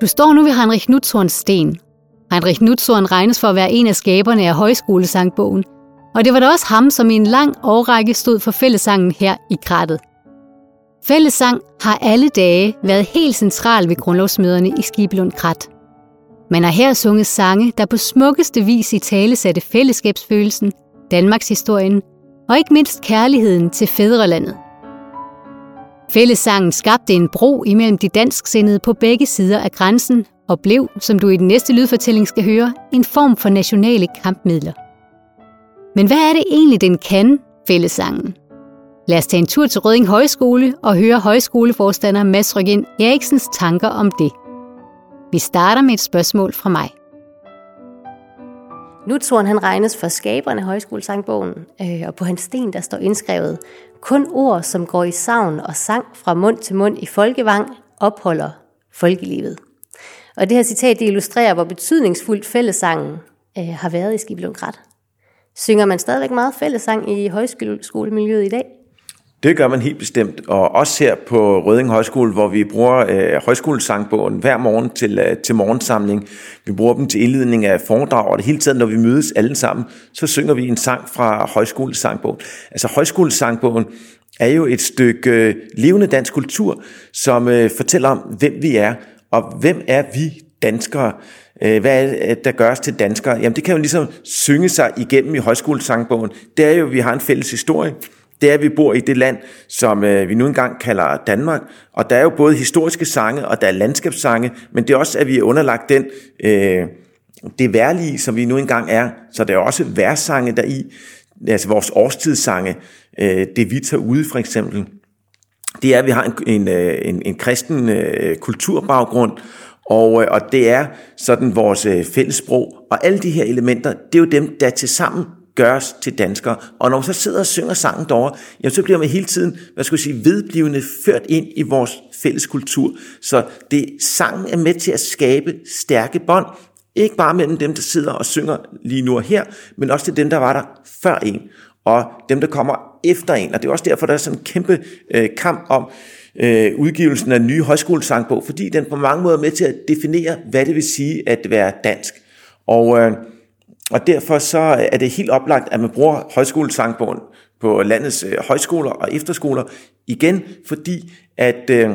Du står nu ved Heinrich Nutzhorns sten. Heinrich Nutzhorn regnes for at være en af skaberne af højskolesangbogen, og det var da også ham, som i en lang årrække stod for fællesangen her i krattet. Fællesang har alle dage været helt central ved grundlovsmøderne i Skibelund Krat. Man har her sunget sange, der på smukkeste vis i tale satte fællesskabsfølelsen, Danmarks historien og ikke mindst kærligheden til fædrelandet. Fællessangen skabte en bro imellem de dansksindede på begge sider af grænsen og blev, som du i den næste lydfortælling skal høre, en form for nationale kampmidler. Men hvad er det egentlig, den kan, fællesangen? Lad os tage en tur til Røding Højskole og høre højskoleforstander Mads Røgen Eriksens tanker om det. Vi starter med et spørgsmål fra mig. Nutzhorn han regnes for skaberen af højskolesangbogen, øh, og på hans sten der står indskrevet, kun ord, som går i savn og sang fra mund til mund i folkevang, opholder folkelivet. Og det her citat det illustrerer, hvor betydningsfuldt fællessangen øh, har været i Skibelund Synger man stadigvæk meget fællesang i højskolemiljøet i dag? Det gør man helt bestemt, og også her på Røding Højskole, hvor vi bruger øh, højskolesangbogen hver morgen til, øh, til morgensamling. Vi bruger dem til indledning af foredrag, og det hele tiden, når vi mødes alle sammen, så synger vi en sang fra højskolesangbogen. Altså højskolesangbogen er jo et stykke øh, levende dansk kultur, som øh, fortæller om, hvem vi er, og hvem er vi danskere. Øh, hvad er det, der gøres til danskere? Jamen det kan jo ligesom synge sig igennem i højskolesangbogen. Det er jo, at vi har en fælles historie, det er, at vi bor i det land, som øh, vi nu engang kalder Danmark. Og der er jo både historiske sange, og der er landskabssange, men det er også, at vi er underlagt den, øh, det værlige, som vi nu engang er. Så der er også værsange der i, altså vores årstidssange, øh, det vi tager ude for eksempel. Det er, at vi har en, en, øh, en, en kristen øh, kulturbaggrund, og, øh, og det er sådan vores øh, fællessprog. Og alle de her elementer, det er jo dem, der til sammen gøres til danskere. Og når man så sidder og synger sangen derovre, jamen, så bliver man hele tiden, hvad skal jeg sige, vedblivende ført ind i vores fælles kultur. Så det, sangen er med til at skabe stærke bånd, ikke bare mellem dem, der sidder og synger lige nu og her, men også til dem, der var der før en, og dem, der kommer efter en. Og det er også derfor, der er sådan en kæmpe øh, kamp om øh, udgivelsen af nye højskolesangbog, fordi den på mange måder er med til at definere, hvad det vil sige at være dansk. Og øh, og derfor så øh, er det helt oplagt, at man bruger højskolesangbogen på landets øh, højskoler og efterskoler igen, fordi at øh,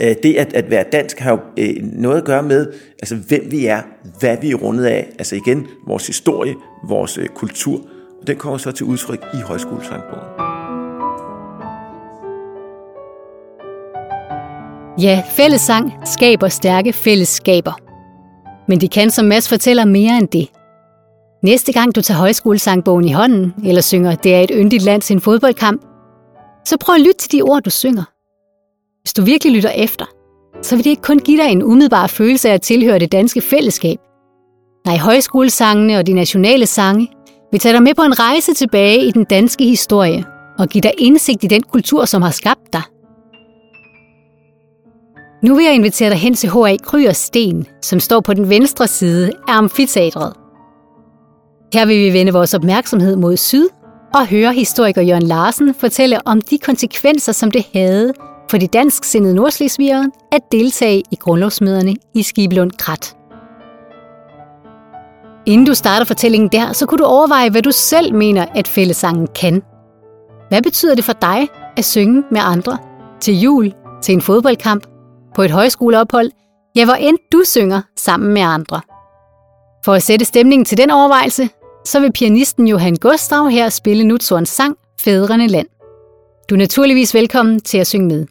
øh, det at, at være dansk har jo øh, noget at gøre med, altså hvem vi er, hvad vi er rundet af, altså igen vores historie, vores øh, kultur, og den kommer så til udtryk i højskolesangbogen. Ja, fællessang skaber stærke fællesskaber. Men det kan, som Mads fortæller, mere end det – Næste gang du tager højskolesangbogen i hånden, eller synger Det er et yndigt land til en fodboldkamp, så prøv at lytte til de ord, du synger. Hvis du virkelig lytter efter, så vil det ikke kun give dig en umiddelbar følelse af at tilhøre det danske fællesskab. Nej, højskolesangene og de nationale sange vil tage dig med på en rejse tilbage i den danske historie og give dig indsigt i den kultur, som har skabt dig. Nu vil jeg invitere dig hen til H.A. Kryer Sten, som står på den venstre side af amfiteatret. Her vil vi vende vores opmærksomhed mod syd og høre historiker Jørgen Larsen fortælle om de konsekvenser, som det havde for de dansksindede nordslesvigere at deltage i grundlovsmøderne i Skibelund Krat. Inden du starter fortællingen der, så kunne du overveje, hvad du selv mener, at fællesangen kan. Hvad betyder det for dig at synge med andre? Til jul, til en fodboldkamp, på et højskoleophold, ja, hvor end du synger sammen med andre. For at sætte stemningen til den overvejelse, så vil pianisten Johan Gustav her spille Nutzorns sang Fædrene Land. Du er naturligvis velkommen til at synge med.